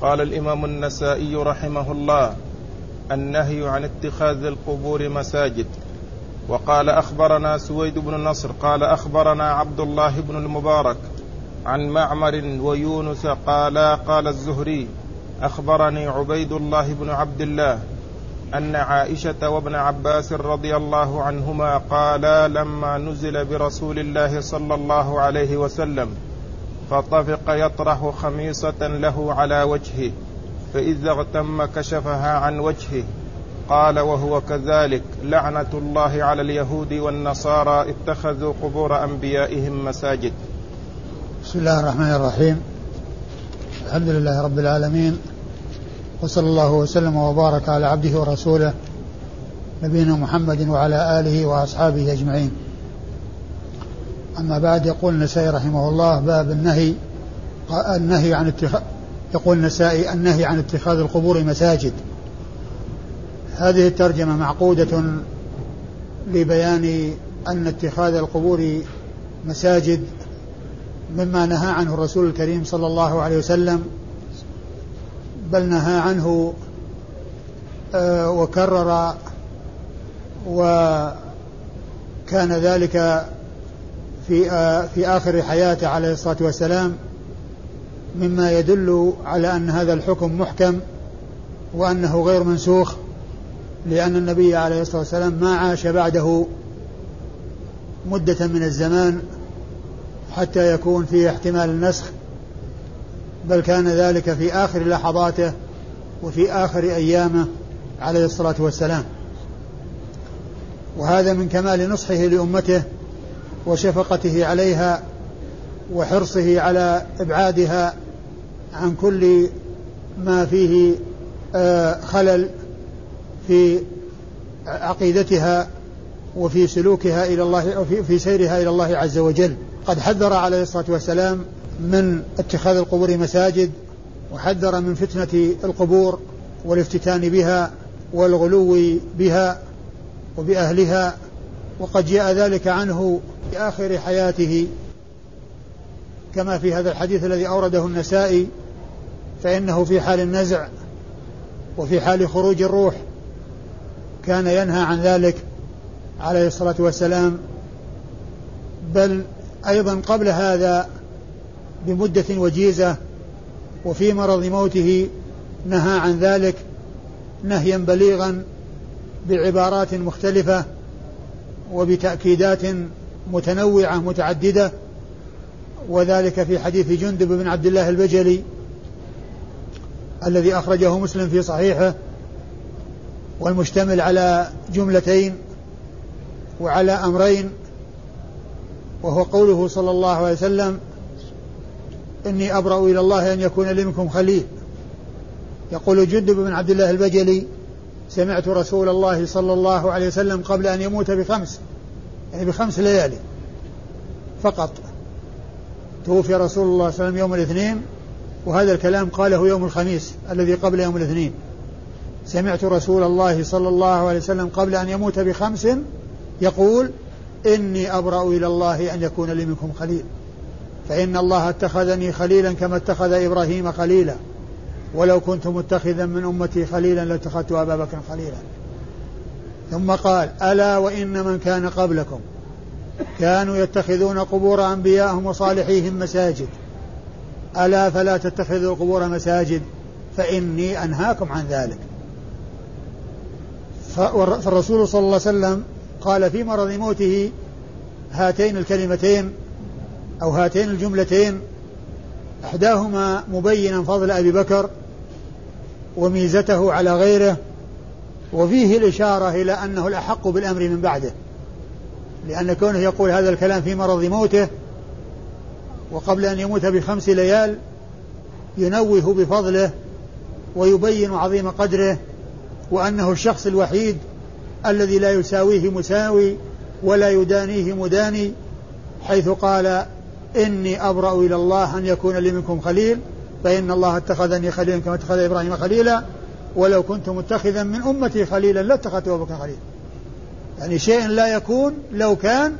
قال الإمام النسائي رحمه الله النهي عن اتخاذ القبور مساجد. وقال أخبرنا سويد بن نصر قال أخبرنا عبد الله بن المبارك عن معمر ويونس قالا قال الزهري أخبرني عبيد الله بن عبد الله أن عائشة وابن عباس رضي الله عنهما قالا لما نزل برسول الله صلى الله عليه وسلم فطفق يطرح خميصة له على وجهه فإذا اغتم كشفها عن وجهه. قال وهو كذلك لعنة الله على اليهود والنصارى اتخذوا قبور أنبيائهم مساجد. بسم الله الرحمن الرحيم. الحمد لله رب العالمين وصلى الله وسلم وبارك على عبده ورسوله نبينا محمد وعلى آله وأصحابه أجمعين. أما بعد يقول النسائي رحمه الله باب النهي النهي عن اتخاذ يقول النسائي النهي عن اتخاذ القبور مساجد. هذه الترجمة معقودة لبيان أن اتخاذ القبور مساجد مما نهى عنه الرسول الكريم صلى الله عليه وسلم بل نهى عنه آه، وكرر وكان ذلك في آه، في آخر حياته عليه الصلاة والسلام مما يدل على أن هذا الحكم محكم وأنه غير منسوخ لأن النبي عليه الصلاة والسلام ما عاش بعده مدة من الزمان حتى يكون فيه احتمال النسخ بل كان ذلك في آخر لحظاته وفي آخر أيامه عليه الصلاة والسلام. وهذا من كمال نصحه لأمته وشفقته عليها وحرصه على إبعادها عن كل ما فيه آه، خلل في عقيدتها وفي سلوكها إلى الله في سيرها إلى الله عز وجل. قد حذر عليه الصلاة والسلام من اتخاذ القبور مساجد وحذر من فتنة القبور والافتتان بها والغلو بها وبأهلها وقد جاء ذلك عنه في آخر حياته كما في هذا الحديث الذي أورده النسائي فإنه في حال النزع وفي حال خروج الروح كان ينهى عن ذلك عليه الصلاة والسلام. بل أيضا قبل هذا بمدة وجيزة وفي مرض موته نهى عن ذلك نهيا بليغا بعبارات مختلفة وبتأكيدات متنوعة متعددة وذلك في حديث جندب بن عبد الله البجلي الذي أخرجه مسلم في صحيحه والمشتمل على جملتين وعلى أمرين وهو قوله صلى الله عليه وسلم إني أبرأ إلى الله أن يكون لي منكم خليل. يقول جندب بن عبد الله البجلي سمعت رسول الله صلى الله عليه وسلم قبل أن يموت بخمس. يعني بخمس ليالي فقط. توفي رسول الله صلى الله عليه وسلم يوم الاثنين وهذا الكلام قاله يوم الخميس الذي قبل يوم الاثنين. سمعت رسول الله صلى الله عليه وسلم قبل أن يموت بخمس يقول إني أبرأ إلى الله أن يكون لي منكم خليل. فإن الله اتخذني خليلا كما اتخذ إبراهيم خليلا. ولو كنت متخذا من أمتي خليلا لاتخذت أبا بكر خليلا. ثم قال ألا وإن من كان قبلكم؟ كانوا يتخذون قبور أنبيائهم وصالحيهم مساجد. ألا فلا تتخذوا القبور مساجد فإني أنهاكم عن ذلك. فالرسول صلى الله عليه وسلم قال في مرض موته هاتين الكلمتين أو هاتين الجملتين إحداهما مبينا فضل أبي بكر وميزته على غيره وفيه الإشارة إلى أنه الأحق بالأمر من بعده. لأن كونه يقول هذا الكلام في مرض موته وقبل أن يموت بخمس ليال ينوه بفضله ويبين عظيم قدره وأنه الشخص الوحيد الذي لا يساويه مساوي ولا يدانيه مداني حيث قال إني أبرأ إلى الله أن يكون لي منكم خليل فإن الله اتخذني خليلا كما اتخذ إبراهيم خليلا ولو كنت متخذا من أمتي خليلا لاتخذت أبو بكر خليلا يعني شيء لا يكون لو كان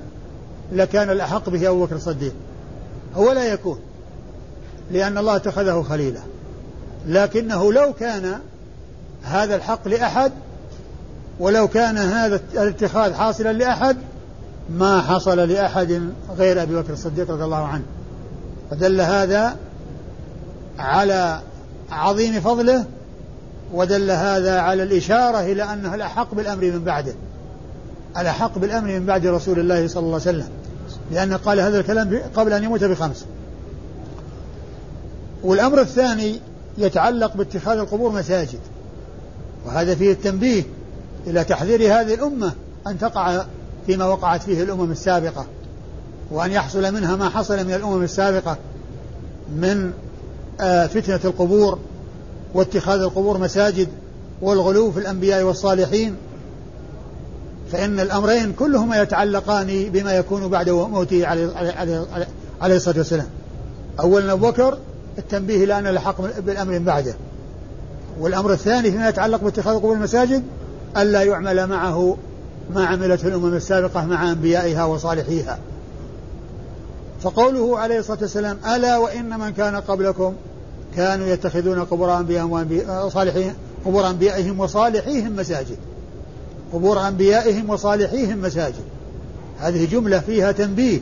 لكان الأحق به أبو بكر الصديق. هو لا يكون لأن الله اتخذه خليلا. لكنه لو كان هذا الحق لأحد ولو كان هذا الاتخاذ حاصلا لأحد ما حصل لأحد غير أبي بكر الصديق رضي الله عنه. فدل هذا على عظيم فضله ودل هذا على الإشارة إلى أنه الأحق بالأمر من بعده. الأحق بالأمر من بعد رسول الله صلى الله عليه وسلم. لأنه قال هذا الكلام قبل أن يموت بخمس. والأمر الثاني يتعلق باتخاذ القبور مساجد. وهذا فيه التنبيه إلى تحذير هذه الأمة أن تقع فيما وقعت فيه الأمم السابقة وأن يحصل منها ما حصل من الأمم السابقة من آه، فتنة القبور واتخاذ القبور مساجد والغلو في الأنبياء والصالحين فإن الأمرين كلهما يتعلقان بما يكون بعد موته عليه, عليه, عليه الصلاة والسلام. أولا أبو بكر التنبيه إلى أن الحق بالأمر من بعده. والأمر الثاني فيما يتعلق باتخاذ قبور المساجد ألا يعمل معه ما عملته الأمم السابقة مع أنبيائها وصالحيها. فقوله عليه الصلاة والسلام ألا وإن من كان قبلكم كانوا يتخذون قبور أنبيائهم وصالحيهم قبور أنبيائهم وصالحيهم مساجد. قبور أنبيائهم وصالحيهم مساجد. هذه جملة فيها تنبيه.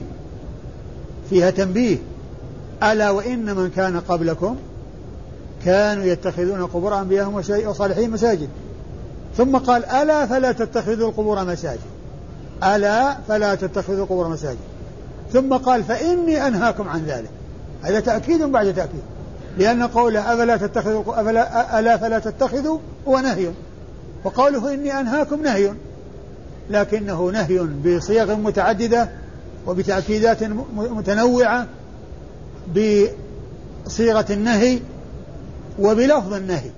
فيها تنبيه. ألا وإن من كان قبلكم كانوا يتخذون قبور أنبيائهم وصالحين مساجد. ثم قال ألا فلا تتخذوا القبور مساجد. ألا فلا تتخذوا القبور مساجد. ثم قال فإني أنهاكم عن ذلك. هذا تأكيد بعد تأكيد. لأن قوله أفلا تتخذوا أفلا ألا فلا تتخذوا هو نهي. وقوله إني أنهاكم نهي. لكنه نهي بصيغ متعددة وبتأكيدات متنوعة بصيغة النهي وبلفظ النهي.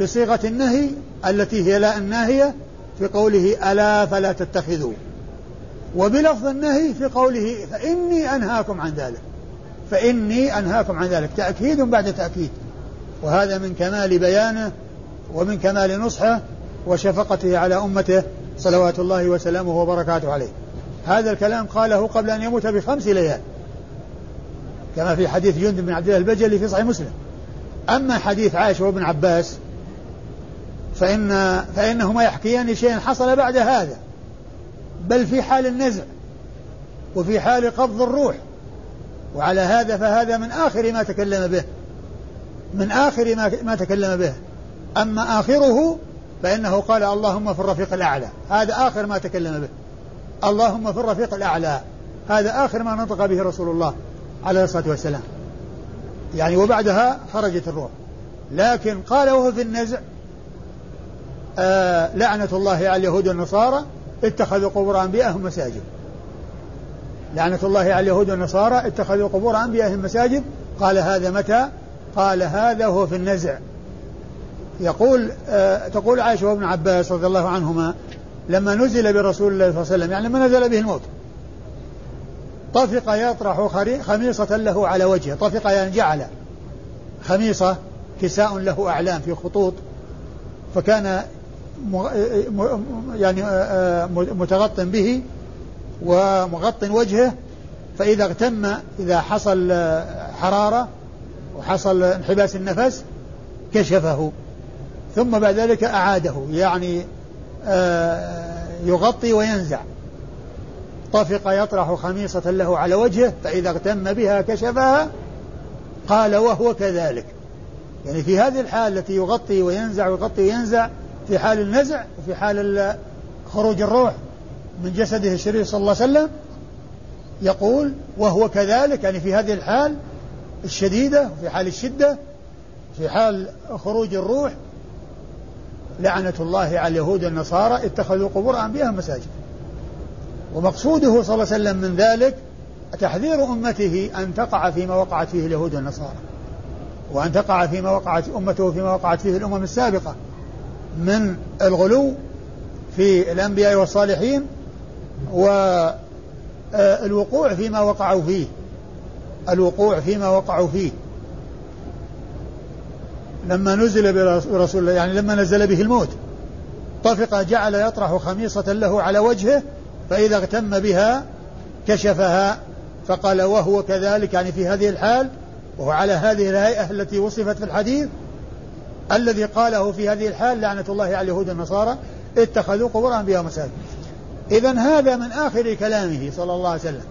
بصيغة النهي التي هي لا الناهية في قوله ألا فلا تتخذوا. وبلفظ النهي في قوله فإني أنهاكم عن ذلك. فإني أنهاكم عن ذلك. تأكيد بعد تأكيد. وهذا من كمال بيانه ومن كمال نصحه وشفقته على أمته صلوات الله وسلامه وبركاته عليه. هذا الكلام قاله قبل أن يموت بخمس ليال. كما في حديث جند بن عبد الله البجلي في صحيح مسلم. أما حديث عائشة وابن عباس فإن فإنهما يحكيان شيئا حصل بعد هذا. بل في حال النزع وفي حال قبض الروح. وعلى هذا فهذا من آخر ما تكلم به. من آخر ما ما تكلم به. أما آخره فإنه قال اللهم في الرفيق الأعلى. هذا آخر ما تكلم به. اللهم في الرفيق الأعلى. هذا آخر ما نطق به رسول الله عليه الصلاة والسلام. يعني وبعدها خرجت الروح. لكن قال وهو في النزع آه لعنة الله على اليهود والنصارى اتخذوا قبور أنبيائهم مساجد. لعنة الله على اليهود والنصارى اتخذوا قبور أنبيائهم مساجد. قال هذا متى؟ قال هذا هو في النزع. يقول آه تقول عائشة وابن عباس رضي الله عنهما لما نزل برسول الله صلى الله عليه وسلم يعني لما نزل به الموت طفق يطرح خميصة له على وجهه. طفق يعني جعل خميصة كساء له أعلام في خطوط. فكان يعني آه، آه، متغط به. ومغط وجهه فإذا اغتم إذا حصل آه، حرارة وحصل انحباس النفس كشفه. ثم بعد ذلك أعاده يعني يغطي وينزع. طفق يطرح خميصة له على وجهه فإذا اغتم بها كشفها قال وهو كذلك. يعني في هذه الحال التي يغطي وينزع ويغطي وينزع في حال النزع وفي حال خروج الروح من جسده الشريف صلى الله عليه وسلم يقول وهو كذلك يعني في هذه الحال الشديدة وفي حال الشدة في حال خروج الروح لعنة الله على اليهود والنصارى اتخذوا قبور أنبيائهم مساجد ومقصوده صلى الله عليه وسلم من ذلك تحذير أمته أن تقع فيما وقعت فيه اليهود والنصارى وأن تقع فيما وقعت أمته فيما وقعت فيه الأمم السابقة من الغلو في الأنبياء والصالحين والوقوع فيما وقعوا فيه. الوقوع فيما وقعوا فيه. لما نزل برسول الله يعني لما نزل به الموت. طفق جعل يطرح خميصة له على وجهه فإذا اغتم بها كشفها. فقال وهو كذلك يعني في هذه الحال وهو على هذه الهيئة التي وصفت في الحديث الذي قاله في هذه الحال لعنة الله على اليهود والنصارى اتخذوا قبور أنبياء مساجد. إذا هذا من آخر كلامه صلى الله عليه وسلم.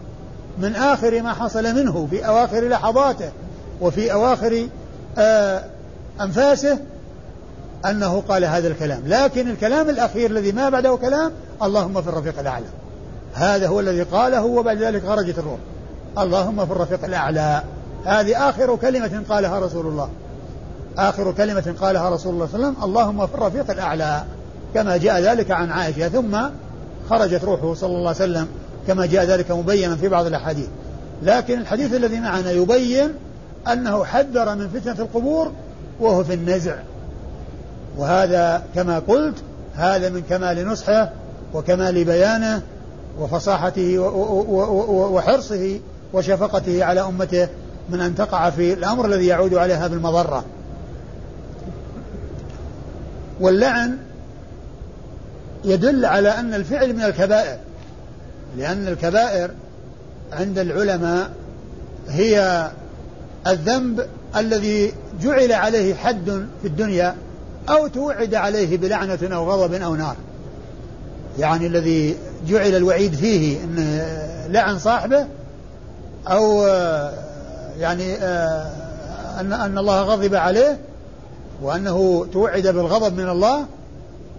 من آخر ما حصل منه في أواخر لحظاته وفي أواخر آه أنفاسه أنه قال هذا الكلام. لكن الكلام الأخير الذي ما بعده كلام اللهم في الرفيق الأعلى. هذا هو الذي قاله وبعد ذلك خرجت الروح. اللهم في الرفيق الأعلى. هذه آخر كلمة قالها رسول الله. آخر كلمة قالها رسول الله صلى الله عليه وسلم اللهم في الرفيق الأعلى. كما جاء ذلك عن عائشة. ثم خرجت روحه صلى الله عليه وسلم كما جاء ذلك مبينا في بعض الأحاديث. لكن الحديث الذي معنا يبين أنه حذر من فتنة القبور وهو في النزع. وهذا كما قلت هذا من كمال نصحه وكمال بيانه وفصاحته وحرصه وشفقته على أمته من أن تقع في الأمر الذي يعود عليها بالمضرة. واللعن يدل على أن الفعل من الكبائر لأن الكبائر عند العلماء هي الذنب الذي جعل عليه حد في الدنيا أو توعد عليه بلعنة أو غضب أو نار. يعني الذي جعل الوعيد فيه أن لعن صاحبه أو يعني أن أن الله غضب عليه وأنه توعد بالغضب من الله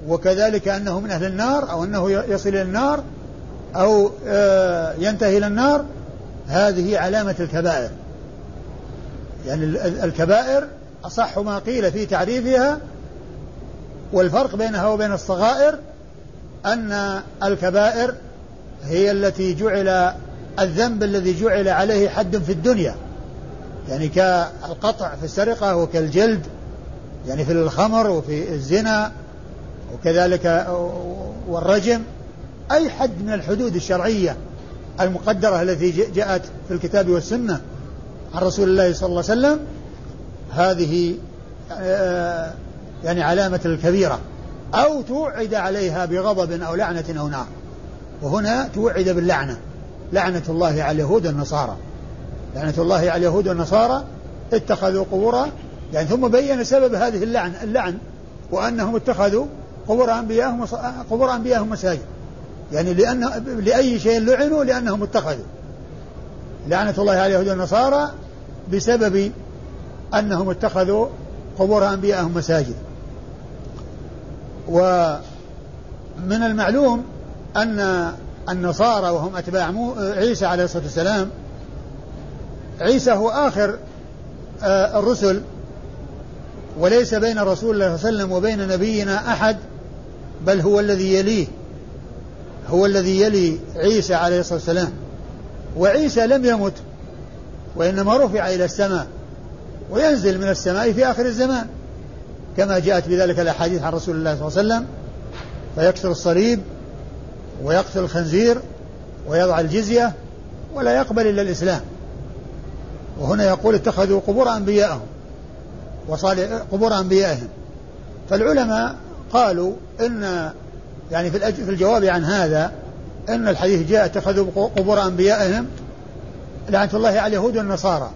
وكذلك أنه من أهل النار أو أنه يصل إلى النار أو ينتهي إلى النار هذه علامة الكبائر. يعني الكبائر أصح ما قيل في تعريفها والفرق بينها وبين الصغائر أن الكبائر هي التي جعل الذنب الذي جعل عليه حد في الدنيا. يعني كالقطع في السرقة وكالجلد يعني في الخمر وفي الزنا وكذلك والرجم أي حد من الحدود الشرعية المقدرة التي جاءت في الكتاب والسنة عن رسول الله صلى الله عليه وسلم هذه آه، يعني علامة الكبيرة. أو توعد عليها بغضب أو لعنة أو نار. وهنا توعد باللعنة. لعنة الله على اليهود والنصارى. لعنة الله على اليهود والنصارى اتخذوا قبور يعني ثم بين سبب هذه اللعن اللعن وأنهم اتخذوا قبور أنبيائهم قبور أنبيائهم مساجد. يعني لأن لأي شيء لعنوا لأنهم اتخذوا لعنة الله على اليهود والنصارى بسبب أنهم اتخذوا قبور أنبيائهم مساجد. ومن المعلوم أن النصارى وهم أتباع عيسى عليه الصلاة والسلام عيسى هو آخر آه، الرسل وليس بين رسول الله صلى الله عليه وسلم وبين نبينا أحد بل هو الذي يليه هو الذي يلي عيسى عليه الصلاة والسلام. وعيسى لم يمت وإنما رفع إلى السماء وينزل من السماء في آخر الزمان. كما جاءت بذلك الأحاديث عن رسول الله صلى الله عليه وسلم فيكسر الصليب ويقتل الخنزير ويضع الجزية ولا يقبل إلا الإسلام. وهنا يقول اتخذوا قبور أنبيائهم وصالح قبور أنبيائهم. فالعلماء قالوا إن يعني في في الجواب عن هذا أن الحديث جاء اتخذوا قبور أنبيائهم لعنة الله على اليهود والنصارى.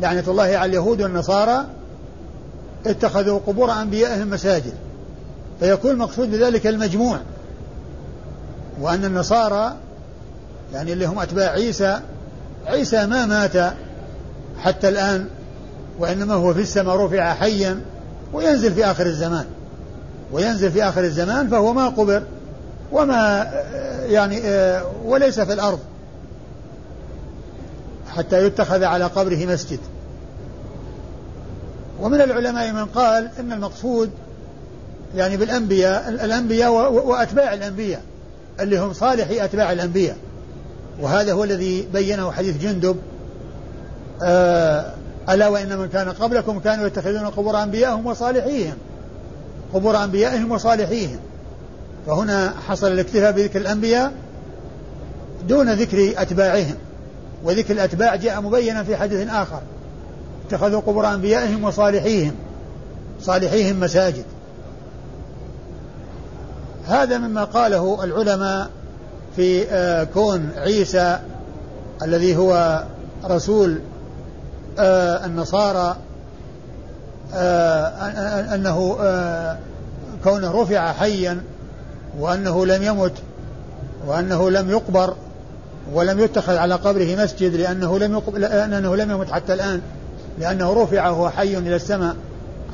لعنة الله على اليهود والنصارى اتخذوا قبور أنبيائهم مساجد. فيكون المقصود بذلك المجموع. وأن النصارى يعني اللي هم أتباع عيسى عيسى ما مات حتى الآن وإنما هو في السماء رفع حيا وينزل في آخر الزمان. وينزل في آخر الزمان فهو ما قبر وما يعني وليس في الأرض حتى يتخذ على قبره مسجد. ومن العلماء من قال إن المقصود يعني بالأنبياء الأنبياء وأتباع الأنبياء اللي هم صالحي أتباع الأنبياء. وهذا هو الذي بينه حديث جندب. آه ألا وإن من كان قبلكم كانوا يتخذون قبور أنبيائهم وصالحيهم. قبور أنبيائهم وصالحيهم. فهنا حصل الاكتفاء بذكر الأنبياء دون ذكر أتباعهم. وذكر الأتباع جاء مبينا في حديث آخر. اتخذوا قبور أنبيائهم وصالحيهم. صالحيهم مساجد. هذا مما قاله العلماء في آه، كون عيسى الذي هو رسول آه النصارى أنه آه كونه رفع حيا وأنه لم يمت وأنه لم يقبر ولم يتخذ على قبره مسجد لأنه لم لأنه لم يمت حتى الآن لأنه رفع وهو حي إلى السماء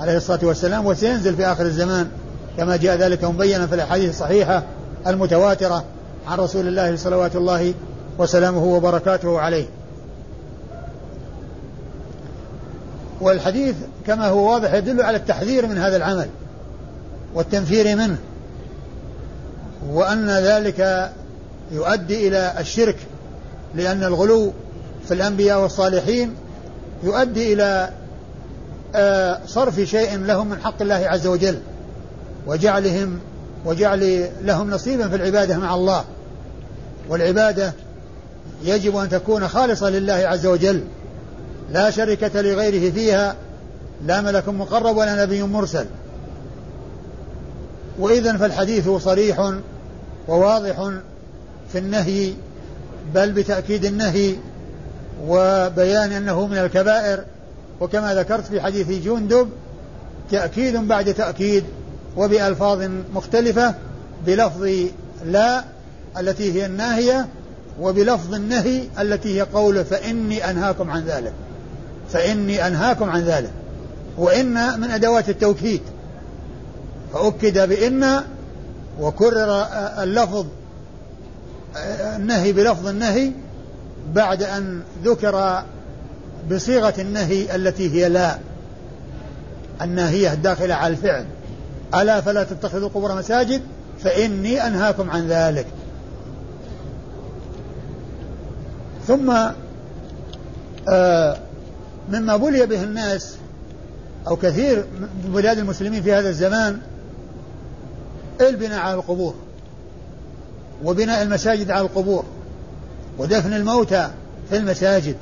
عليه الصلاة والسلام وسينزل في آخر الزمان كما جاء ذلك مبينا في الأحاديث الصحيحة المتواترة عن رسول الله صلوات الله وسلامه وبركاته عليه. والحديث كما هو واضح يدل على التحذير من هذا العمل والتنفير منه وأن ذلك يؤدي إلى الشرك لأن الغلو في الأنبياء والصالحين يؤدي إلى آه، صرف شيء لهم من حق الله عز وجل وجعلهم وجعل لهم نصيبا في العبادة مع الله والعبادة يجب أن تكون خالصة لله عز وجل. لا شركة لغيره فيها لا ملك مقرب ولا نبي مرسل. وإذا فالحديث صريح وواضح في النهي بل بتأكيد النهي وبيان أنه من الكبائر. وكما ذكرت في حديث جندب تأكيد بعد تأكيد وبألفاظ مختلفة بلفظ لا التي هي الناهية وبلفظ النهي التي هي قوله فإني أنهاكم عن ذلك. فإني أنهاكم عن ذلك. وإن من أدوات التوكيد. فأكد بإن وكرر اللفظ النهي بلفظ النهي بعد أن ذكر بصيغة النهي التي هي لا الناهية الداخلة على الفعل. ألا فلا تتخذوا قبور مساجد؟ فإني أنهاكم عن ذلك. ثم آه مما بلي به الناس أو كثير من بلاد المسلمين في هذا الزمان البناء على القبور وبناء المساجد على القبور ودفن الموتى في المساجد.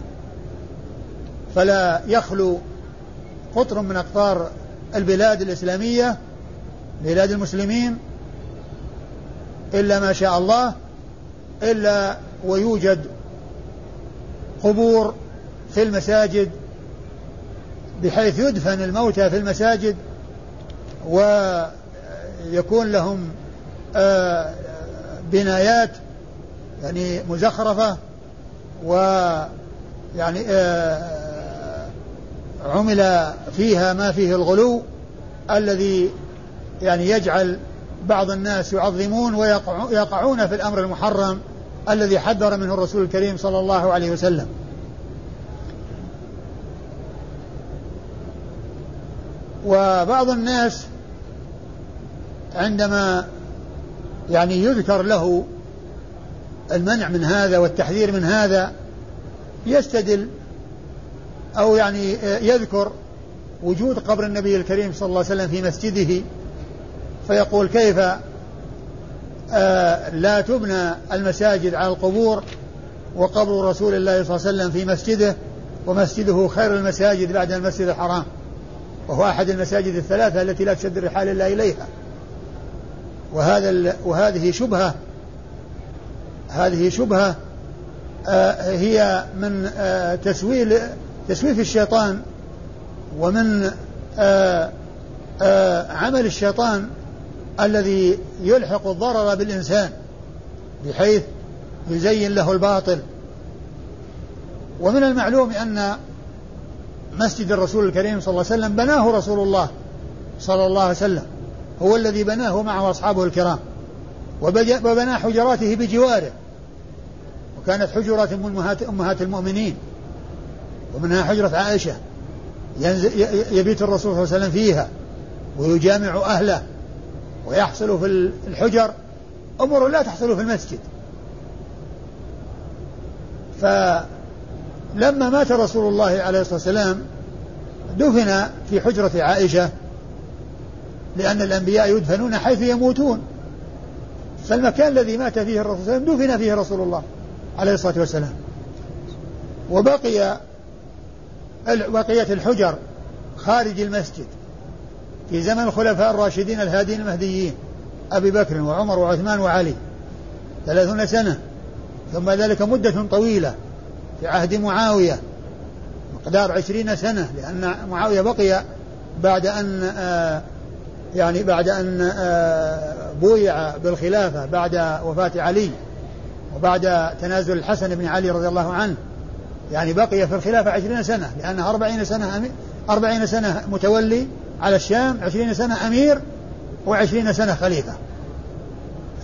فلا يخلو قطر من أقطار البلاد الإسلامية بلاد المسلمين إلا ما شاء الله إلا ويوجد قبور في المساجد بحيث يدفن الموتى في المساجد ويكون لهم آه، بنايات يعني مزخرفة ويعني آه، عمل فيها ما فيه الغلو الذي يعني يجعل بعض الناس يعظمون ويقعون في الأمر المحرم الذي حذر منه الرسول الكريم صلى الله عليه وسلم. وبعض الناس عندما يعني يذكر له المنع من هذا والتحذير من هذا يستدل أو يعني يذكر وجود قبر النبي الكريم صلى الله عليه وسلم في مسجده فيقول كيف؟ آه لا تبنى المساجد على القبور وقبر رسول الله صلى الله عليه وسلم في مسجده ومسجده خير المساجد بعد المسجد الحرام. وهو أحد المساجد الثلاثة التي لا تشد الرحال إلا إليها. وهذا وهذه شبهة هذه شبهة آه هي من آه تسويل تسويف الشيطان ومن آه عمل الشيطان الذي يلحق الضرر بالإنسان بحيث يزين له الباطل. ومن المعلوم أن مسجد الرسول الكريم صلى الله عليه وسلم بناه رسول الله صلى الله عليه وسلم. هو الذي بناه معه أصحابه الكرام. وبنى حجراته بجواره. وكانت حجرات أمهات, أمهات المؤمنين. ومنها حجرة عائشة. يبيت الرسول صلى الله عليه وسلم فيها. ويجامع أهله. ويحصل في الحجر. أمور لا تحصل في المسجد. فلما مات رسول الله عليه الصلاة والسلام دفن في حجرة عائشة لأن الأنبياء يدفنون حيث يموتون. فالمكان الذي مات فيه الرسول صلى الله عليه وسلم دفن فيه رسول الله عليه الصلاة والسلام. وبقي بقيت الحجر خارج المسجد في زمن الخلفاء الراشدين الهادين المهديين أبي بكر وعمر وعثمان وعلي ثلاثون سنة. ثم ذلك مدة طويلة. في عهد معاوية مقدار عشرين سنة لأن معاوية بقي بعد أن آه يعني بعد أن آه بويع بالخلافة بعد وفاة علي وبعد تنازل الحسن بن علي رضي الله عنه. يعني بقي في الخلافة عشرين سنة لأنها أربعين سنة أربعين سنة متولي على الشام عشرين سنة أمير وعشرين سنة خليفة.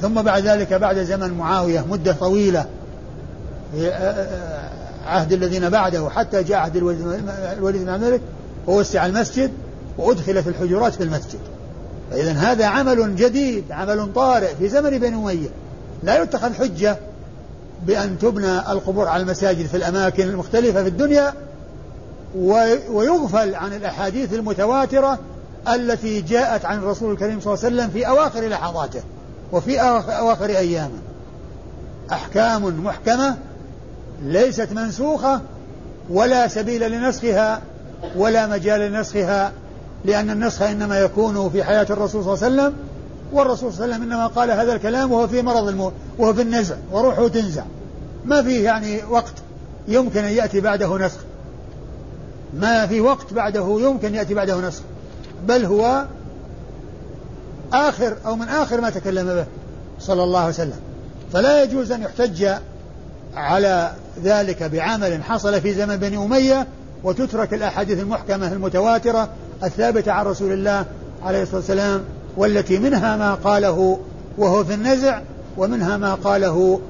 ثم بعد ذلك بعد زمن معاوية مدة طويلة في عهد الذين بعده حتى جاء عهد الوليد بن الملك ووسع المسجد وأدخلت الحجرات في المسجد. فإذا هذا عمل جديد عمل طارئ في زمن بني أمية. لا يتخذ حجة بأن تبنى القبور على المساجد في الأماكن المختلفة في الدنيا ويغفل عن الأحاديث المتواترة التي جاءت عن الرسول الكريم صلى الله عليه وسلم في أواخر لحظاته وفي أواخر أيامه. أحكام محكمة ليست منسوخة ولا سبيل لنسخها ولا مجال لنسخها لأن النسخ إنما يكون في حياة الرسول صلى الله عليه وسلم والرسول صلى الله عليه وسلم إنما قال هذا الكلام وهو في مرض الموت وهو في النزع وروحه تنزع. ما فيه يعني وقت يمكن أن يأتي بعده نسخ. ما في وقت بعده يمكن يأتي بعده نسخ. بل هو آخر أو من آخر ما تكلم به صلى الله عليه وسلم. فلا يجوز أن يحتج على ذلك بعمل حصل في زمن بني أمية وتترك الأحاديث المحكمة المتواترة الثابتة عن رسول الله عليه الصلاة والسلام والتي منها ما قاله وهو في النزع ومنها ما قاله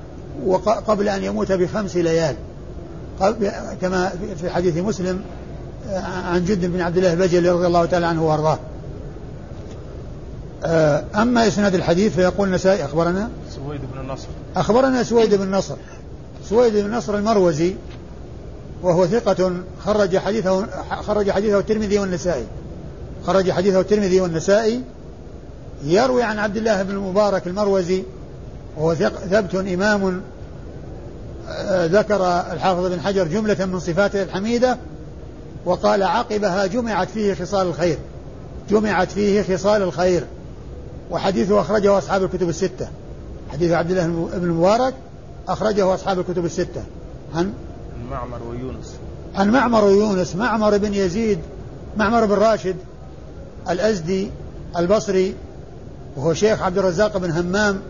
قبل أن يموت بخمس ليال. كما في حديث مسلم عن جد بن عبد الله البجلي رضي الله تعالى عنه وأرضاه. أما إسناد الحديث فيقول النسائي أخبرنا؟ سويد بن النصر أخبرنا سويد بن النصر سويد بن النصر المروزي وهو ثقة خرج حديثه خرج حديثه الترمذي والنسائي. خرج حديثه الترمذي والنسائي. يروي عن عبد الله بن المبارك المروزي وهو ثبت إمام ذكر الحافظ بن حجر جملة من صفاته الحميدة وقال عقبها جمعت فيه خصال الخير. جمعت فيه خصال الخير. وحديثه أخرجه أصحاب الكتب الستة. حديث عبد الله بن المبارك أخرجه أصحاب الكتب الستة. عن؟ معمر ويونس. عن معمر ويونس. معمر بن يزيد معمر بن راشد الأزدي البصري وهو شيخ عبد الرزاق بن همام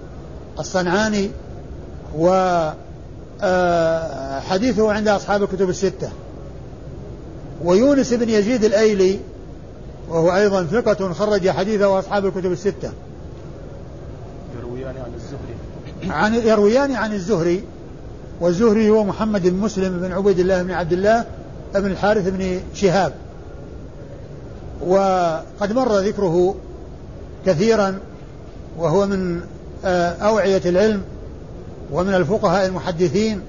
الصنعاني و آه، حديثه عند أصحاب الكتب الستة. ويونس بن يزيد الأيلي وهو أيضا ثقة خرج حديثه أصحاب الكتب الستة. يرويان عن الزهري. عن يرويان عن الزهري والزهري هو محمد بن مسلم بن عبيد الله بن عبد الله بن الحارث بن شهاب. وقد مر ذكره كثيرا وهو من آه، أوعية العلم ومن الفقهاء المحدثين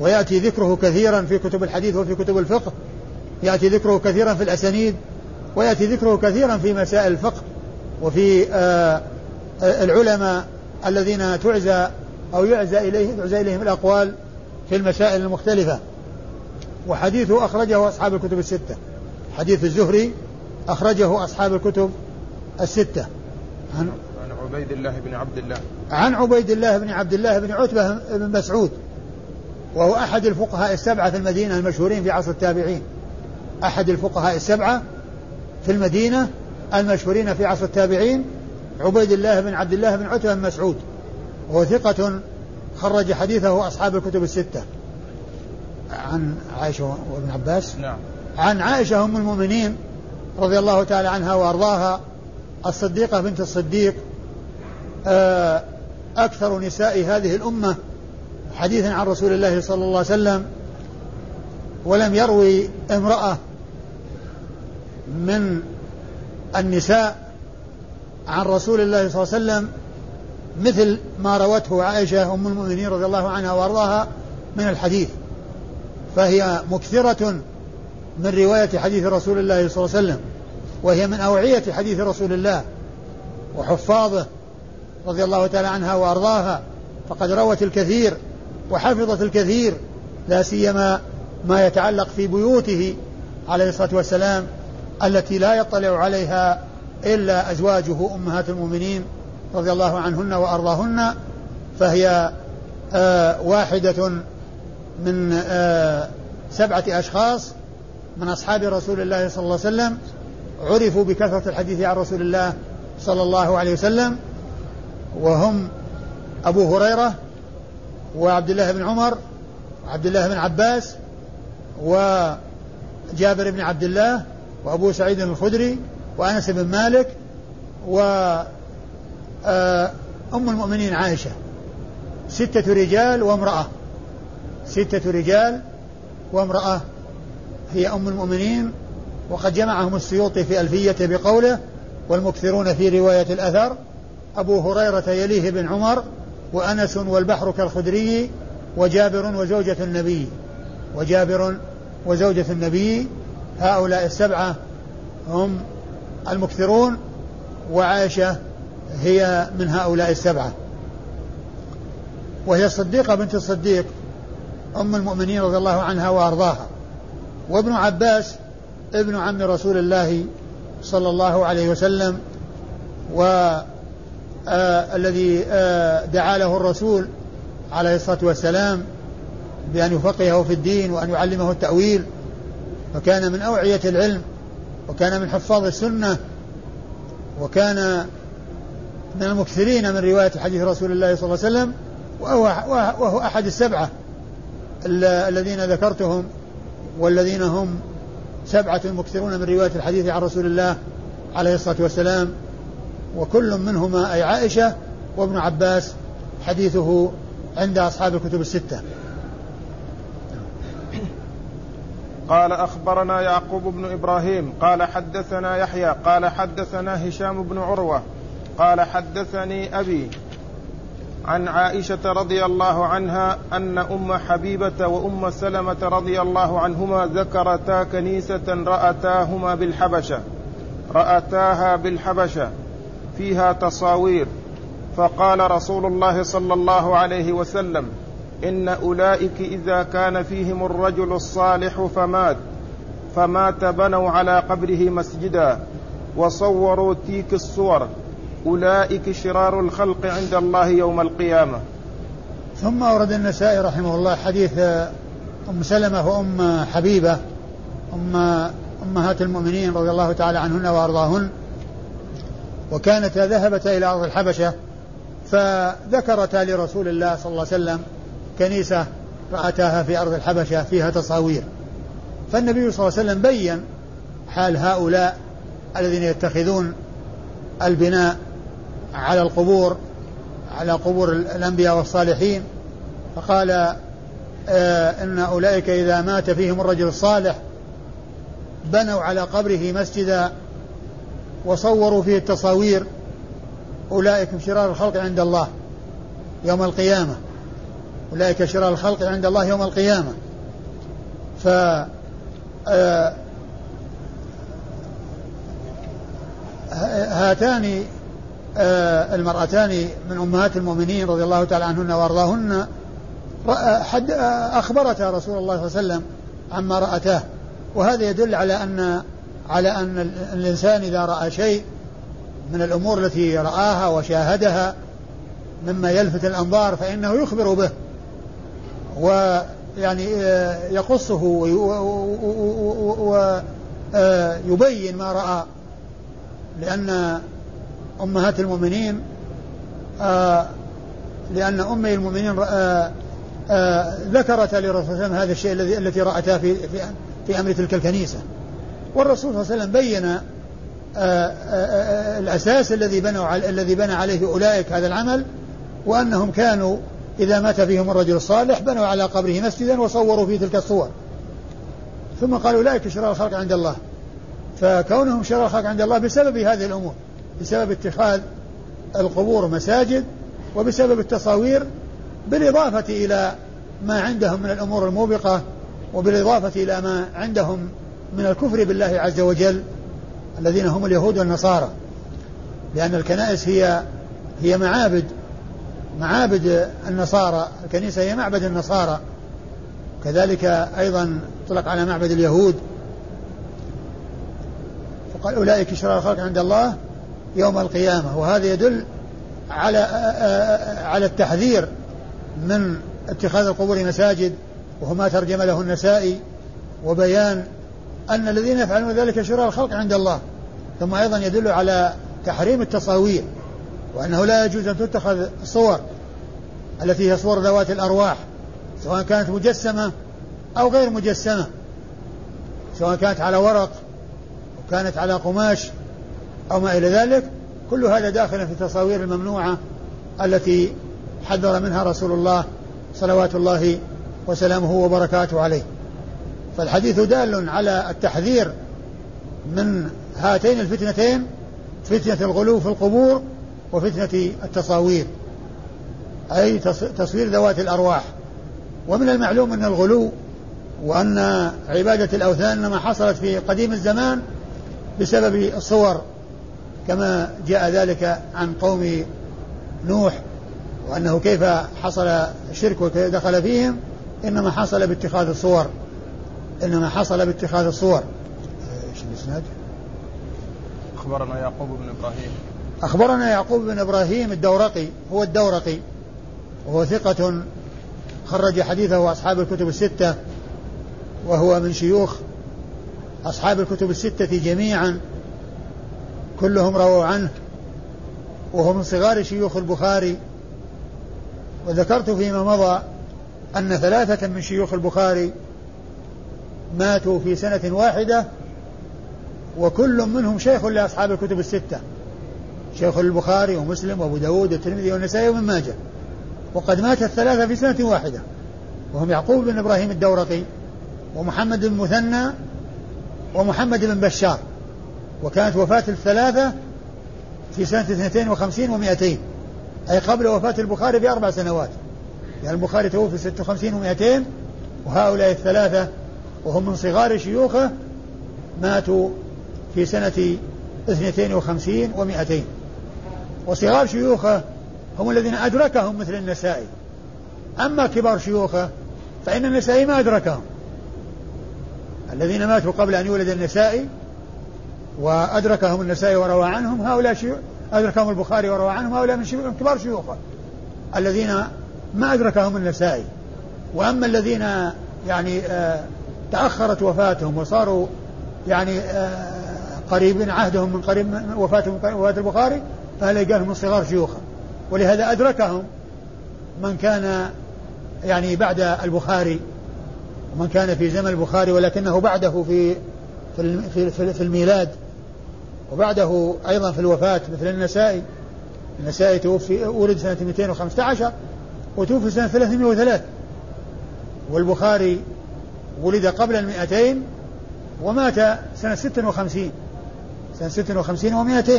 ويأتي ذكره كثيرا في كتب الحديث وفي كتب الفقه يأتي ذكره كثيرا في الأسانيد ويأتي ذكره كثيرا في مسائل الفقه وفي آه، آه، العلماء الذين تعزى أو يعزى إليه تعزى إليهم الأقوال في المسائل المختلفة. وحديثه أخرجه أصحاب الكتب الستة. حديث الزهري أخرجه أصحاب الكتب الستة. عن عن عبيد الله بن عبد الله. عن عبيد الله بن عبد الله بن عتبة بن مسعود. وهو أحد الفقهاء السبعة في المدينة المشهورين في عصر التابعين. أحد الفقهاء السبعة في المدينة المشهورين في عصر التابعين. عبيد الله بن عبد الله بن عتبة بن مسعود وهو ثقة خرج حديثه أصحاب الكتب الستة. عن عائشة وابن عباس؟ نعم. عن عائشة أم المؤمنين رضي الله تعالى عنها وأرضاها الصديقة بنت الصديق آه، أكثر نساء هذه الأمة حديثا عن رسول الله صلى الله عليه وسلم ولم يروي امرأة من النساء عن رسول الله صلى الله عليه وسلم مثل ما روته عائشة أم المؤمنين رضي الله عنها وأرضاها من الحديث. فهي مكثرة من رواية حديث رسول الله صلى الله عليه وسلم وهي من أوعية حديث رسول الله وحفاظه رضي الله تعالى عنها وأرضاها. فقد روت الكثير وحفظت الكثير لا سيما ما يتعلق في بيوته عليه الصلاة والسلام التي لا يطلع عليها إلا أزواجه أمهات المؤمنين رضي الله عنهن وأرضاهن فهي آه واحدة من آه سبعة أشخاص من أصحاب رسول الله صلى الله عليه وسلم عرفوا بكثرة الحديث عن رسول الله صلى الله عليه وسلم وهم أبو هريرة وعبد الله بن عمر وعبد الله بن عباس وجابر بن عبد الله وأبو سعيد الخدري وأنس بن مالك و آه، أم المؤمنين عائشة. ستة رجال وامرأة. ستة رجال وامرأة. هي أم المؤمنين وقد جمعهم السيوطي في ألفية بقوله والمكثرون في رواية الأثر أبو هريرة يليه بن عمر وأنس والبحر كالخدري وجابر وزوجة النبي. وجابر وزوجة النبي. هؤلاء السبعة هم المكثرون وعائشة هي من هؤلاء السبعة. وهي الصديقة بنت الصديق أم المؤمنين رضي الله عنها وأرضاها وابن عباس ابن عم رسول الله صلى الله عليه وسلم والذي آه, آه دعا له الرسول عليه الصلاة والسلام بأن يفقهه في الدين وأن يعلمه التأويل فكان من أوعية العلم وكان من حفاظ السنة وكان من المكثرين من رواية حديث رسول الله صلى الله عليه وسلم وهو, أحد السبعة الذين ذكرتهم والذين هم سبعة مكثرون من رواية الحديث عن رسول الله عليه الصلاة والسلام. وكل منهما أي عائشة وابن عباس حديثه عند أصحاب الكتب الستة. قال أخبرنا يعقوب بن إبراهيم قال حدثنا يحيى قال حدثنا هشام بن عروة قال حدثني أبي عن عائشة رضي الله عنها أن أم حبيبة وأم سلمة رضي الله عنهما ذكرتا كنيسة رأتاهما بالحبشة رأتاها بالحبشة فيها تصاوير فقال رسول الله صلى الله عليه وسلم إن أولئك إذا كان فيهم الرجل الصالح فمات فمات بنوا على قبره مسجدا وصوروا تيك الصور. أولئك شرار الخلق عند الله يوم القيامة. ثم أورد النسائي رحمه الله حديث أم سلمة وأم حبيبة أم أمهات المؤمنين رضي الله تعالى عنهن وأرضاهن. وكانتا ذهبتا إلى أرض الحبشة فذكرتا لرسول الله صلى الله عليه وسلم كنيسة رأتاها في أرض الحبشة فيها تصاوير. فالنبي صلى الله عليه وسلم بين حال هؤلاء الذين يتخذون البناء على القبور على قبور الأنبياء والصالحين فقال آه إن أولئك إذا مات فيهم الرجل الصالح بنوا على قبره مسجدا وصوروا فيه التصاوير. أولئك شرار الخلق عند الله يوم القيامة. أولئك شرار الخلق عند الله يوم القيامة. ف آه، هاتان آه، المرأتان من أمهات المؤمنين رضي الله تعالى عنهن وأرضاهن حد آه، أخبرتا رسول الله صلى الله عليه وسلم عما رأتاه وهذا يدل على أن على أن الإنسان إذا رأى شيء من الأمور التي رآها وشاهدها مما يلفت الأنظار فإنه يخبر به. ويعني آه، يقصه ويبين ما رأى. لأن أمهات المؤمنين آه لأن أمي المؤمنين آه آه ذكرت للرسول صلى الله عليه وسلم هذا الشيء الذي التي رأتاه في في أمر تلك الكنيسة. والرسول صلى الله عليه وسلم بين آه، آه، آه، الأساس الذي بنوا الذي بنى عليه أولئك هذا العمل وأنهم كانوا إذا مات فيهم الرجل الصالح بنوا على قبره مسجدا وصوروا فيه تلك الصور. ثم قالوا أولئك شرار الخلق عند الله. فكونهم شرار الخلق عند الله بسبب هذه الأمور بسبب اتخاذ القبور مساجد وبسبب التصاوير بالإضافة إلى ما عندهم من الأمور الموبقة وبالإضافة إلى ما عندهم من الكفر بالله عز وجل الذين هم اليهود والنصارى. لأن الكنائس هي هي معابد معابد النصارى الكنيسة هي معبد النصارى. كذلك أيضا طلق على معبد اليهود. فقال أولئك شرار الخلق عند الله يوم القيامة. وهذا يدل على على التحذير من اتخاذ القبور مساجد وهو ما ترجم له النسائي وبيان أن الذين يفعلون ذلك شرار الخلق عند الله. ثم أيضا يدل على تحريم التصاوير. وأنه لا يجوز أن تتخذ صور التي هي صور ذوات الأرواح سواء كانت مجسمة أو غير مجسمة. سواء كانت على ورق أو كانت على قماش أو ما إلى ذلك كل هذا داخل في التصاوير الممنوعة التي حذر منها رسول الله صلوات الله وسلامه وبركاته عليه. فالحديث دال على التحذير من هاتين الفتنتين فتنة الغلو في القبور وفتنة التصاوير أي تصوير ذوات الأرواح. ومن المعلوم أن الغلو وأن عبادة الأوثان إنما حصلت في قديم الزمان بسبب الصور كما جاء ذلك عن قوم نوح وأنه كيف حصل الشرك وكيف دخل فيهم إنما حصل باتخاذ الصور. إنما حصل باتخاذ الصور. إيش الإسناد؟ أخبرنا يعقوب بن إبراهيم. أخبرنا يعقوب بن إبراهيم الدورقي هو الدورقي وهو ثقة خرج حديثه أصحاب الكتب الستة وهو من شيوخ أصحاب الكتب الستة جميعا كلهم رووا عنه وهو من صغار شيوخ البخاري. وذكرت فيما مضى أن ثلاثة من شيوخ البخاري ماتوا في سنة واحدة وكل منهم شيخ لأصحاب الكتب الستة. شيخ البخاري ومسلم وأبو داود والترمذي والنسائي ومن ماجه. وقد مات الثلاثة في سنة واحدة. وهم يعقوب بن إبراهيم الدورقي ومحمد بن مثنى ومحمد بن بشار. وكانت وفاة الثلاثة في سنة 52 و200 أي قبل وفاة البخاري بأربع سنوات. يعني البخاري توفي 56 و200 وهؤلاء الثلاثة وهم من صغار شيوخه ماتوا في سنة 52 و200 وصغار شيوخه هم الذين أدركهم مثل النسائي أما كبار شيوخه فإن النسائي ما أدركهم. الذين ماتوا قبل أن يولد النسائي وأدركهم النسائي وروى عنهم هؤلاء شيوخ أدركهم البخاري وروى عنهم هؤلاء من كبار شيوخه. الذين ما أدركهم النسائي وأما الذين يعني آه تأخرت وفاتهم وصاروا يعني آه قريبين عهدهم من قريب من وفاتهم وفاة البخاري قال من صغار شيوخه ولهذا أدركهم من كان يعني بعد البخاري ومن كان في زمن البخاري ولكنه بعده في في في, في الميلاد وبعده أيضا في الوفاة مثل النسائي. النسائي توفي ولد سنة 215 وتوفي سنة 303 والبخاري ولد قبل المئتين ومات سنة 56 سنة 56 و200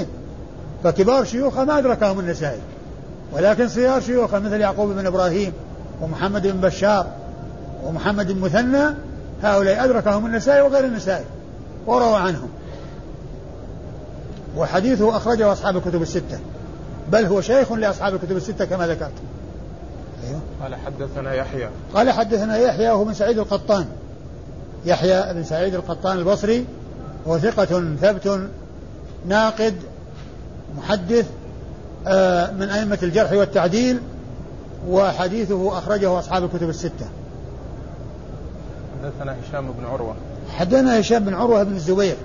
فكبار شيوخه ما أدركهم النسائي. ولكن صغار شيوخه مثل يعقوب بن إبراهيم ومحمد بن بشار ومحمد بن مثنى هؤلاء أدركهم النسائي وغير النسائي وروى عنهم. وحديثه أخرجه أصحاب الكتب الستة. بل هو شيخ لأصحاب الكتب الستة كما ذكرت. أيوه. قال حدثنا يحيى. قال حدثنا يحيى وهو من سعيد القطان. يحيى بن سعيد القطان البصري هو ثقة ثبت ناقد محدث آه، من أئمة الجرح والتعديل وحديثه أخرجه أصحاب الكتب الستة. حدثنا هشام بن عروة. حدثنا هشام بن عروة بن الزبير.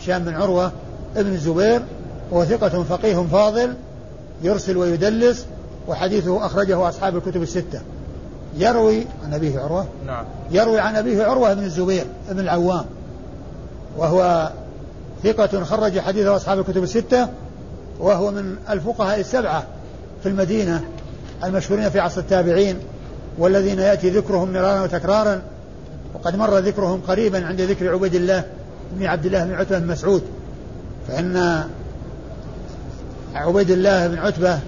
هشام بن عروة ابن الزبير وهو ثقة فقيه فاضل يرسل ويدلس وحديثه أخرجه أصحاب الكتب الستة. يروي عن أبيه عروة؟ نعم. يروي عن أبيه عروة بن الزبير بن العوام وهو ثقة خرج حديثه أصحاب الكتب الستة وهو من الفقهاء السبعة في المدينة المشهورين في عصر التابعين والذين يأتي ذكرهم مرارا وتكرارا وقد مر ذكرهم قريبا عند ذكر عبيد الله بن عبد الله بن عتبة بن مسعود. فإن عبيد الله بن عتبة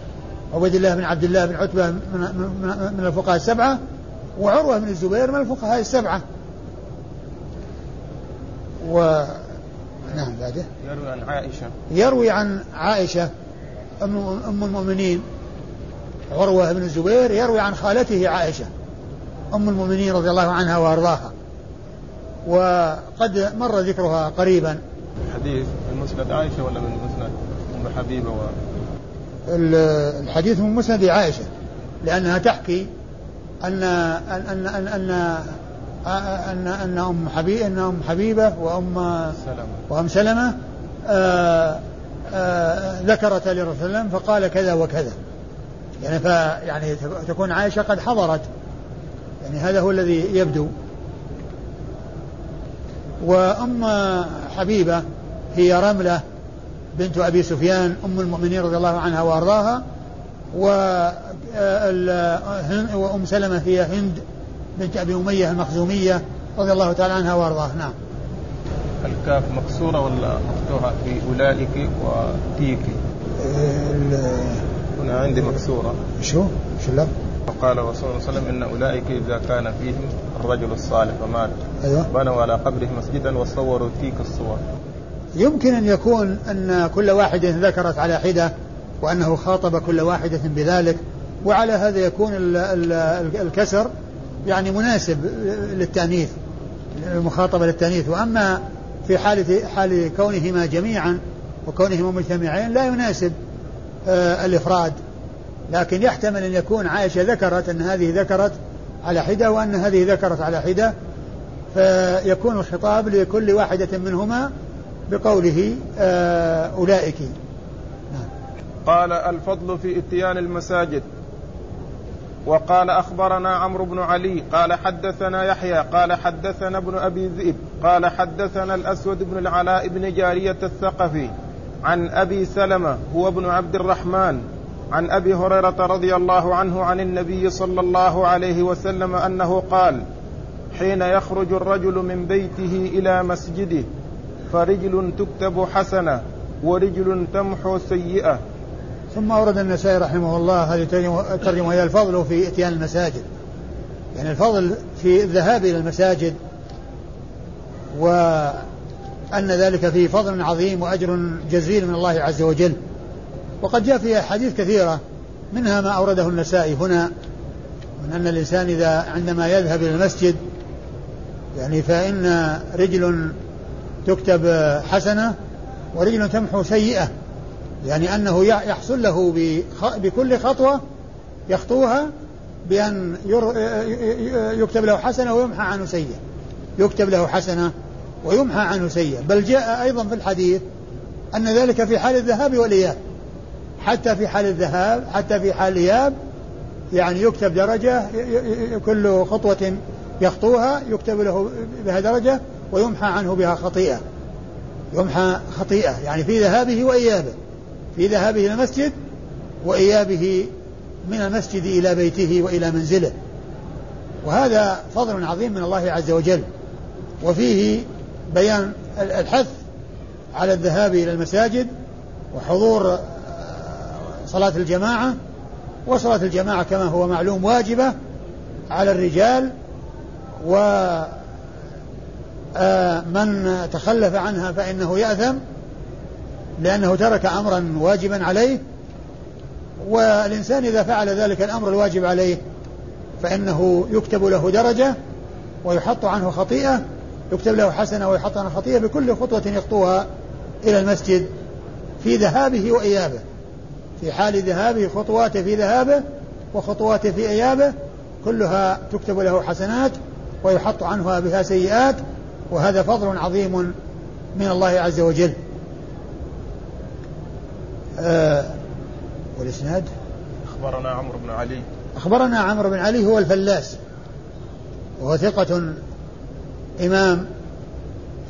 عبيد الله بن عبد الله بن عتبة من, الفقهاء السبعة وعروة بن الزبير من الفقهاء السبعة. و نعم بعده. يروي عن عائشة. يروي عن عائشة أم, أم المؤمنين. عروة بن الزبير يروي عن خالته عائشة أم المؤمنين رضي الله عنها وأرضاها. وقد مر ذكرها قريبا. الحديث من مسند عائشة ولا من مسند أم حبيبة و... الحديث من مسند عائشة لأنها تحكي أن أن أن أن, أن أن أم حبيبة أن أم حبيبة وأم سلمة. وأم سلمة آآ ذكرت لرسول الله فقال كذا وكذا. يعني ف يعني تكون عائشة قد حضرت. يعني هذا هو الذي يبدو. وأم حبيبة هي رملة بنت أبي سفيان أم المؤمنين رضي الله عنها وأرضاها وأم سلمة هي هند بنت أبي أمية المخزومية رضي الله تعالى عنها وأرضاها نعم. الكاف مكسورة ولا مفتوحة في أولئك وتيك هنا عندي مكسورة شو؟ شو اللفظ؟ وقال الرسول صلى الله عليه وسلم إن أولئك إذا كان فيهم الرجل الصالح فمات. أيوه. بنوا على قبره مسجدا وصوروا تلك الصور. يمكن أن يكون أن كل واحدة ذكرت على حدة وأنه خاطب كل واحدة بذلك وعلى هذا يكون ال ال الكسر يعني مناسب للتأنيث المخاطبه للتأنيث. وأما في حاله حال كونهما جميعا وكونهما مجتمعين لا يناسب آه الإفراد. لكن يحتمل أن يكون عائشة ذكرت أن هذه ذكرت على حدة وأن هذه ذكرت على حدة فيكون الخطاب لكل واحدة منهما بقوله آه أولئك. نعم. قال الفضل في اتيان المساجد. وقال أخبرنا عمرو بن علي قال حدثنا يحيى قال حدثنا ابن أبي ذئب قال حدثنا الأسود بن العلاء بن جارية الثقفي عن أبي سلمة هو ابن عبد الرحمن عن أبي هريرة رضي الله عنه عن النبي صلى الله عليه وسلم أنه قال حين يخرج الرجل من بيته إلى مسجده فرجل تكتب حسنة ورجل تمحو سيئة. ثم أورد النسائي رحمه الله هذه الترجمه هي الفضل في إتيان المساجد. يعني الفضل في الذهاب إلى المساجد وأن ذلك فيه فضل عظيم وأجر جزيل من الله عز وجل. وقد جاء في أحاديث كثيرة منها ما أورده النسائي هنا من أن الإنسان إذا عندما يذهب إلى المسجد يعني فإن رجل تكتب حسنة ورجل تمحو سيئة. يعني أنه يحصل له بكل خطوة يخطوها بأن يكتب له حسنة ويمحى عنه سيئة. يكتب له حسنة ويمحى عنه سيئة. بل جاء أيضا في الحديث أن ذلك في حال الذهاب والإياب. حتى في حال الذهاب حتى في حال الإياب يعني يكتب درجة كل خطوة يخطوها يكتب له بها درجة ويمحى عنه بها خطيئة. يمحى خطيئة يعني في ذهابه وإيابه. في ذهابه إلى المسجد وإيابه من المسجد إلى بيته وإلى منزله. وهذا فضل عظيم من الله عز وجل. وفيه بيان الحث على الذهاب إلى المساجد وحضور صلاة الجماعة. وصلاة الجماعة كما هو معلوم واجبة على الرجال. و آه، تخلف عنها فإنه يأثم. لأنه ترك أمرا واجبا عليه والإنسان إذا فعل ذلك الأمر الواجب عليه فإنه يكتب له درجة ويحط عنه خطيئة يكتب له حسنة ويحط عنه خطيئة بكل خطوة يخطوها إلى المسجد في ذهابه وإيابه. في حال ذهابه خطواته في ذهابه وخطواته في إيابه كلها تكتب له حسنات ويحط عنها بها سيئات وهذا فضل عظيم من الله عز وجل. آه والإسناد؟ أخبرنا عمرو بن علي. أخبرنا عمرو بن علي هو الفلاس. وهو ثقة إمام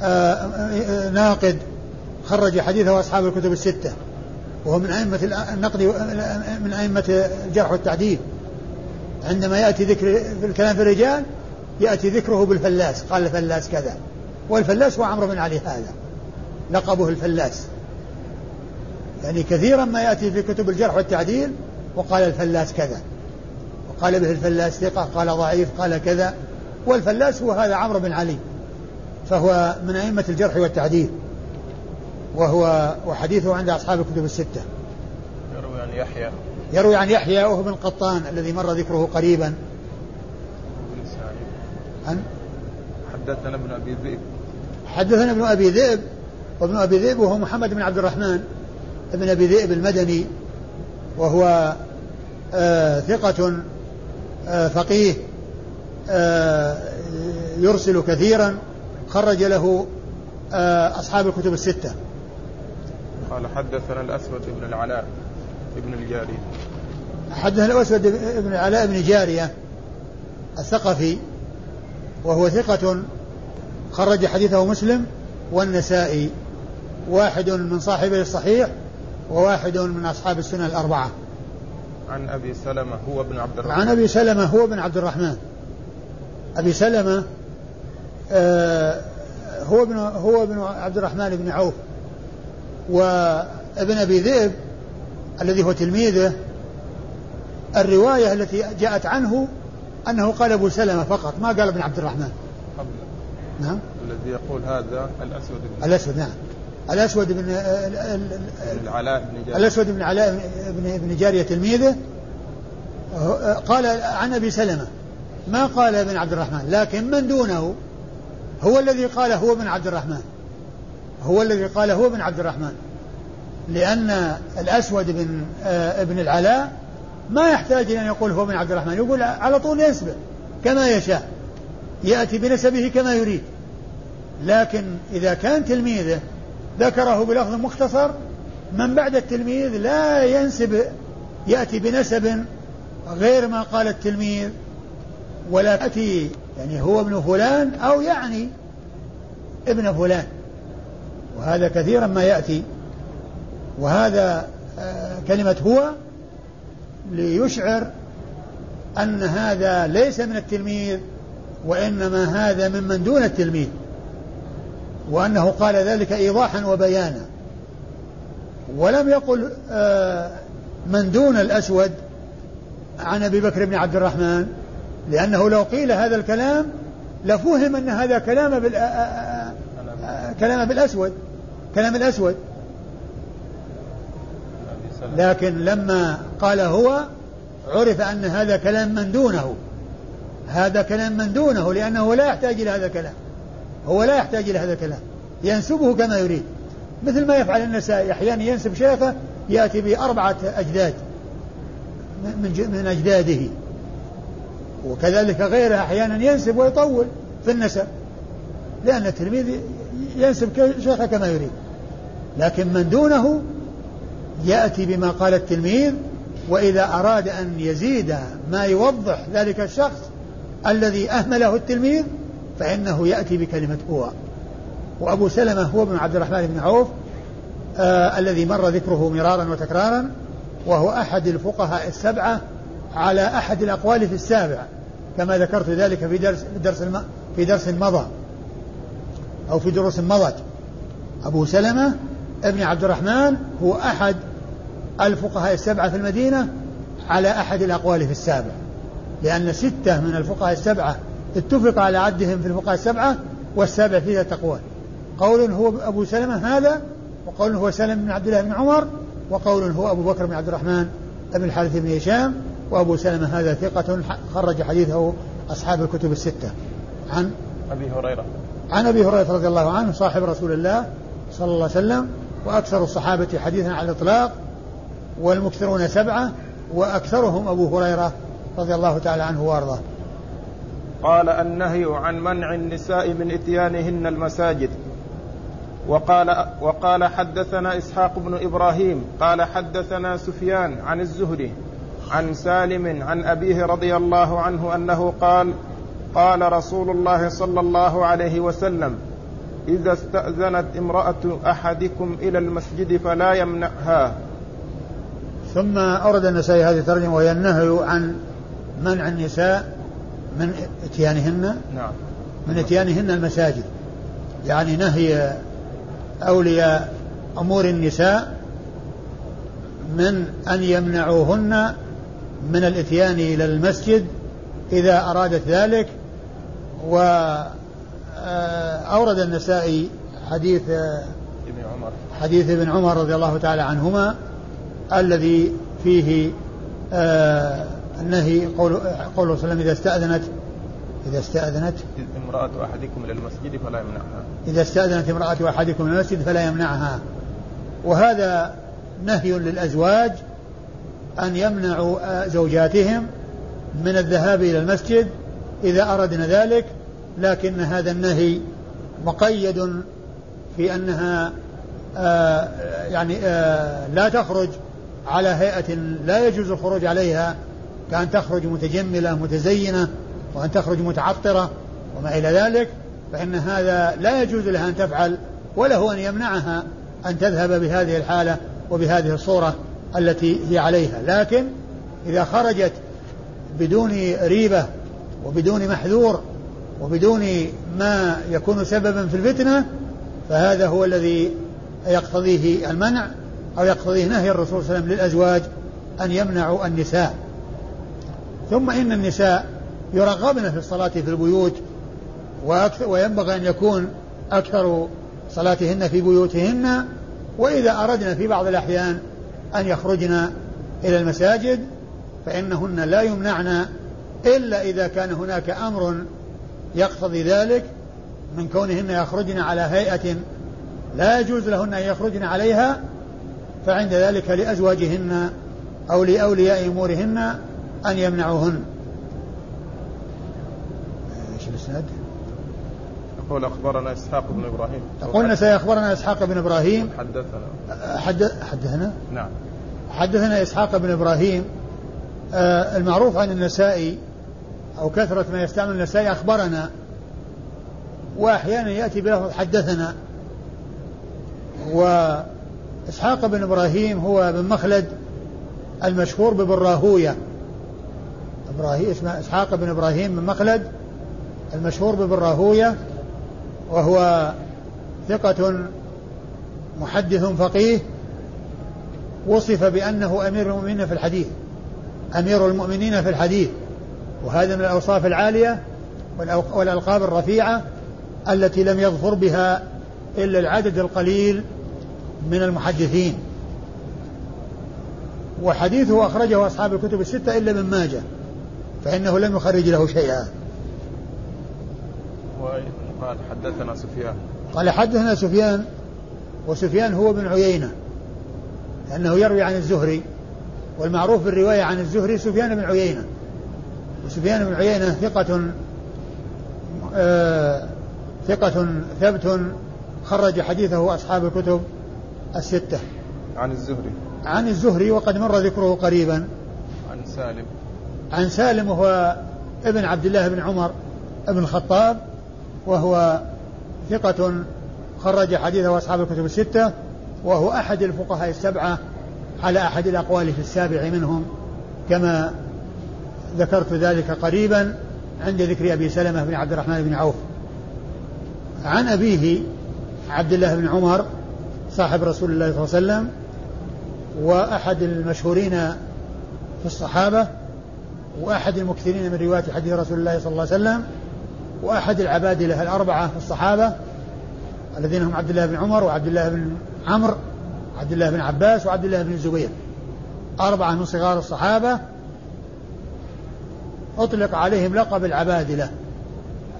آه آه ناقد خرج حديثه أصحاب الكتب الستة. وهو من أئمة النقد من أئمة الجرح والتعديل. عندما يأتي ذكر في الكلام في الرجال يأتي ذكره بالفلاس. قال الفلاس كذا. والفلاس هو عمرو بن علي هذا. لقبه الفلاس. يعني كثيرا ما يأتي في كتب الجرح والتعديل وقال الفلاس كذا وقال به الفلاس ثقة قال ضعيف قال كذا والفلاس هو هذا عمرو بن علي فهو من أئمة الجرح والتعديل وهو وحديثه عند أصحاب الكتب الستة. يروي عن يحيى. يروي عن يحيى وهو بن قطان الذي مر ذكره قريبا. عن؟ حدثنا ابن أبي ذئب. حدثنا ابن أبي ذئب وابن أبي ذئب وهو محمد بن عبد الرحمن. ابن أبي ذئب المدني وهو آه ثقة آه فقيه آه يرسل كثيرا خرج له آه، أصحاب الكتب الستة. قال حدثنا الأسود بن العلاء ابن الجارية. حدثنا الأسود بن العلاء بن جارية الثقفي وهو ثقة خرج حديثه مسلم والنسائي واحد من صاحبي الصحيح وواحد من أصحاب السنة الأربعة. عن أبي سلمة هو بن عبد الرحمن. عن أبي سلمة هو بن عبد الرحمن. أبي سلمة آه هو ابن هو ابن عبد الرحمن بن عوف. وابن أبي ذئب الذي هو تلميذه. الرواية التي جاءت عنه أنه قال أبو سلمة فقط ما قال ابن عبد الرحمن. نعم. الذي يقول هذا الأسود بن الأسود نعم. الأسود بن العلاء بن الأسود بن علاء بن بن جارية تلميذه. قال عن أبي سلمة ما قال ابن عبد الرحمن لكن من دونه هو الذي قال هو ابن عبد الرحمن. هو الذي قال هو ابن عبد الرحمن. لأن الأسود بن آه ابن العلاء ما يحتاج إلى أن يقول هو ابن عبد الرحمن يقول على طول ينسبه كما يشاء يأتي بنسبه كما يريد. لكن إذا كان تلميذه ذكره بلفظ مختصر من بعد التلميذ لا ينسب يأتي بنسب غير ما قال التلميذ ولا يأتي يعني هو ابن فلان أو يعني ابن فلان. وهذا كثيرا ما يأتي. وهذا آه، كلمة هو ليشعر أن هذا ليس من التلميذ وإنما هذا ممن دون التلميذ. وأنه قال ذلك إيضاحا وبيانا. ولم يقل آه، من دون الأسود عن أبي بكر بن عبد الرحمن لأنه لو قيل هذا الكلام لفهم أن هذا كلام بال كلام بالأسود كلام الأسود. لكن لما قال هو عرف أن هذا كلام من دونه. هذا كلام من دونه لأنه لا يحتاج إلى هذا الكلام. هو لا يحتاج إلى هذا الكلام. ينسبه كما يريد. مثل ما يفعل النسائي أحيانا ينسب شيخه يأتي بأربعة أجداد من من أجداده. وكذلك غيره أحيانا ينسب ويطول في النسب. لأن التلميذ ينسب شيخه كما يريد. لكن من دونه يأتي بما قال التلميذ وإذا أراد أن يزيد ما يوضح ذلك الشخص الذي أهمله التلميذ فإنه يأتي بكلمة هو وأبو سلمة هو ابن عبد الرحمن بن عوف آه الذي مر ذكره مرارا وتكرارا وهو أحد الفقهاء السبعة على أحد الأقوال في السابع كما ذكرت ذلك في درس في درس في درس مضى أو في دروس مضت. أبو سلمة ابن عبد الرحمن هو أحد الفقهاء السبعة في المدينة على أحد الأقوال في السابع لأن ستة من الفقهاء السبعة اتفق على عدهم في الفقهاء السبعة والسابع فيها تقوال قول هو أبو سلمة هذا وقول هو سلم بن عبد الله بن عمر وقول هو أبو بكر بن عبد الرحمن بن الحارث بن هشام وأبو سلمة هذا ثقة خرج حديثه أصحاب الكتب الستة. عن أبي هريرة. عن أبي هريرة رضي الله عنه صاحب رسول الله صلى الله عليه وسلم وأكثر الصحابة حديثا على الإطلاق والمكثرون سبعة وأكثرهم أبو هريرة رضي الله تعالى عنه وأرضاه. قال النهي عن منع النساء من إتيانهن المساجد. وقال وقال حدثنا إسحاق بن إبراهيم قال حدثنا سفيان عن الزهري عن سالم عن أبيه رضي الله عنه أنه قال قال رسول الله صلى الله عليه وسلم إذا استأذنت امرأة أحدكم إلى المسجد فلا يمنعها. ثم أورد النسائي هذه الترجمة وهي النهي عن منع النساء من إتيانهن؟ نعم. من إتيانهن المساجد. يعني نهي أولياء أمور النساء من أن يمنعوهن من الإتيان إلى المسجد إذا أرادت ذلك وأورد آه، النسائي حديث ابن عمر. حديث ابن عمر رضي الله تعالى عنهما الذي فيه آه، النهي قول قوله صلى الله عليه وسلم إذا استأذنت إذا استأذنت امرأة أحدكم إلى المسجد فلا يمنعها. إذا استأذنت امرأة أحدكم إلى المسجد فلا يمنعها. وهذا نهي للأزواج أن يمنعوا زوجاتهم من الذهاب إلى المسجد إذا أردنا ذلك لكن هذا النهي مقيد في أنها آه يعني آه لا تخرج على هيئة لا يجوز الخروج عليها كأن تخرج متجملة متزينة وأن تخرج متعطرة وما إلى ذلك فإن هذا لا يجوز لها أن تفعل وله أن يمنعها أن تذهب بهذه الحالة وبهذه الصورة التي هي عليها. لكن إذا خرجت بدون ريبة وبدون محذور وبدون ما يكون سببا في الفتنة فهذا هو الذي يقتضيه المنع أو يقتضيه نهي الرسول صلى الله عليه وسلم للأزواج أن يمنعوا النساء. ثم إن النساء يرغبن في الصلاة في البيوت وينبغي أن يكون أكثر صلاتهن في بيوتهن وإذا أردنا في بعض الأحيان أن يخرجن إلى المساجد فإنهن لا يمنعن إلا إذا كان هناك أمر يقتضي ذلك من كونهن يخرجن على هيئة لا يجوز لهن أن يخرجن عليها فعند ذلك لأزواجهن أو لأولياء أمورهن أن يمنعوهن. إيش الاسناد؟ يقول أخبرنا إسحاق بن إبراهيم. قلنا سيخبرنا إسحاق بن إبراهيم. حدثنا. حدث حدثنا؟ نعم. حدثنا إسحاق بن إبراهيم. آه المعروف عن النسائي أو كثرة ما يستعمل النسائي أخبرنا. وأحيانا يأتي بلفظ حدثنا. وإسحاق بن إبراهيم هو بن مخلد المشهور ببن راهويه إبراهيم اسمه إسحاق بن إبراهيم بن مخلد المشهور ببن راهويه وهو ثقة محدث فقيه وصف بأنه أمير المؤمنين في الحديث أمير المؤمنين في الحديث وهذا من الأوصاف العالية والألقاب الرفيعة التي لم يظفر بها إلا العدد القليل من المحدثين. وحديثه أخرجه أصحاب الكتب الستة إلا من ماجه. فإنه لم يخرج له شيئا. قال حدثنا سفيان. قال حدثنا سفيان وسفيان هو بن عيينة لأنه يروي عن الزهري والمعروف بالرواية عن الزهري سفيان بن عيينة. وسفيان بن عيينة ثقة آه ثقة ثبت خرج حديثه أصحاب الكتب الستة. عن الزهري. عن الزهري وقد مر ذكره قريبا. عن سالم. عن سالم وهو ابن عبد الله بن عمر بن الخطاب وهو ثقة خرج حديثه أصحاب الكتب الستة وهو أحد الفقهاء السبعة على أحد الأقوال في السابع منهم كما ذكرت ذلك قريبا عند ذكر أبي سلمة بن عبد الرحمن بن عوف. عن أبيه عبد الله بن عمر صاحب رسول الله صلى الله عليه وسلم وأحد المشهورين في الصحابة وأحد المكثرين من رواية حديث رسول الله صلى الله عليه وسلم وأحد العبادلة الأربعة الصحابة الذين هم عبد الله بن عمر وعبد الله بن عمرو وعبد الله بن عباس وعبد الله بن الزبير. أربعة من صغار الصحابة أطلق عليهم لقب العبادلة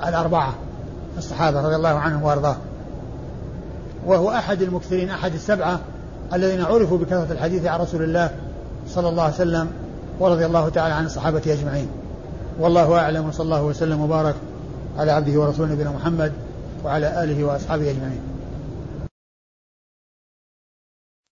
الأربعة الصحابة رضي الله عنهم وأرضاهم وهو أحد المكثرين أحد السبعة الذين عرفوا بكثرة الحديث عن رسول الله صلى الله عليه وسلم ورضي الله تعالى عن الصحابة أجمعين. والله أعلم وصلى الله وسلم وبارك على عبده ورسوله نبينا محمد وعلى آله وأصحابه أجمعين.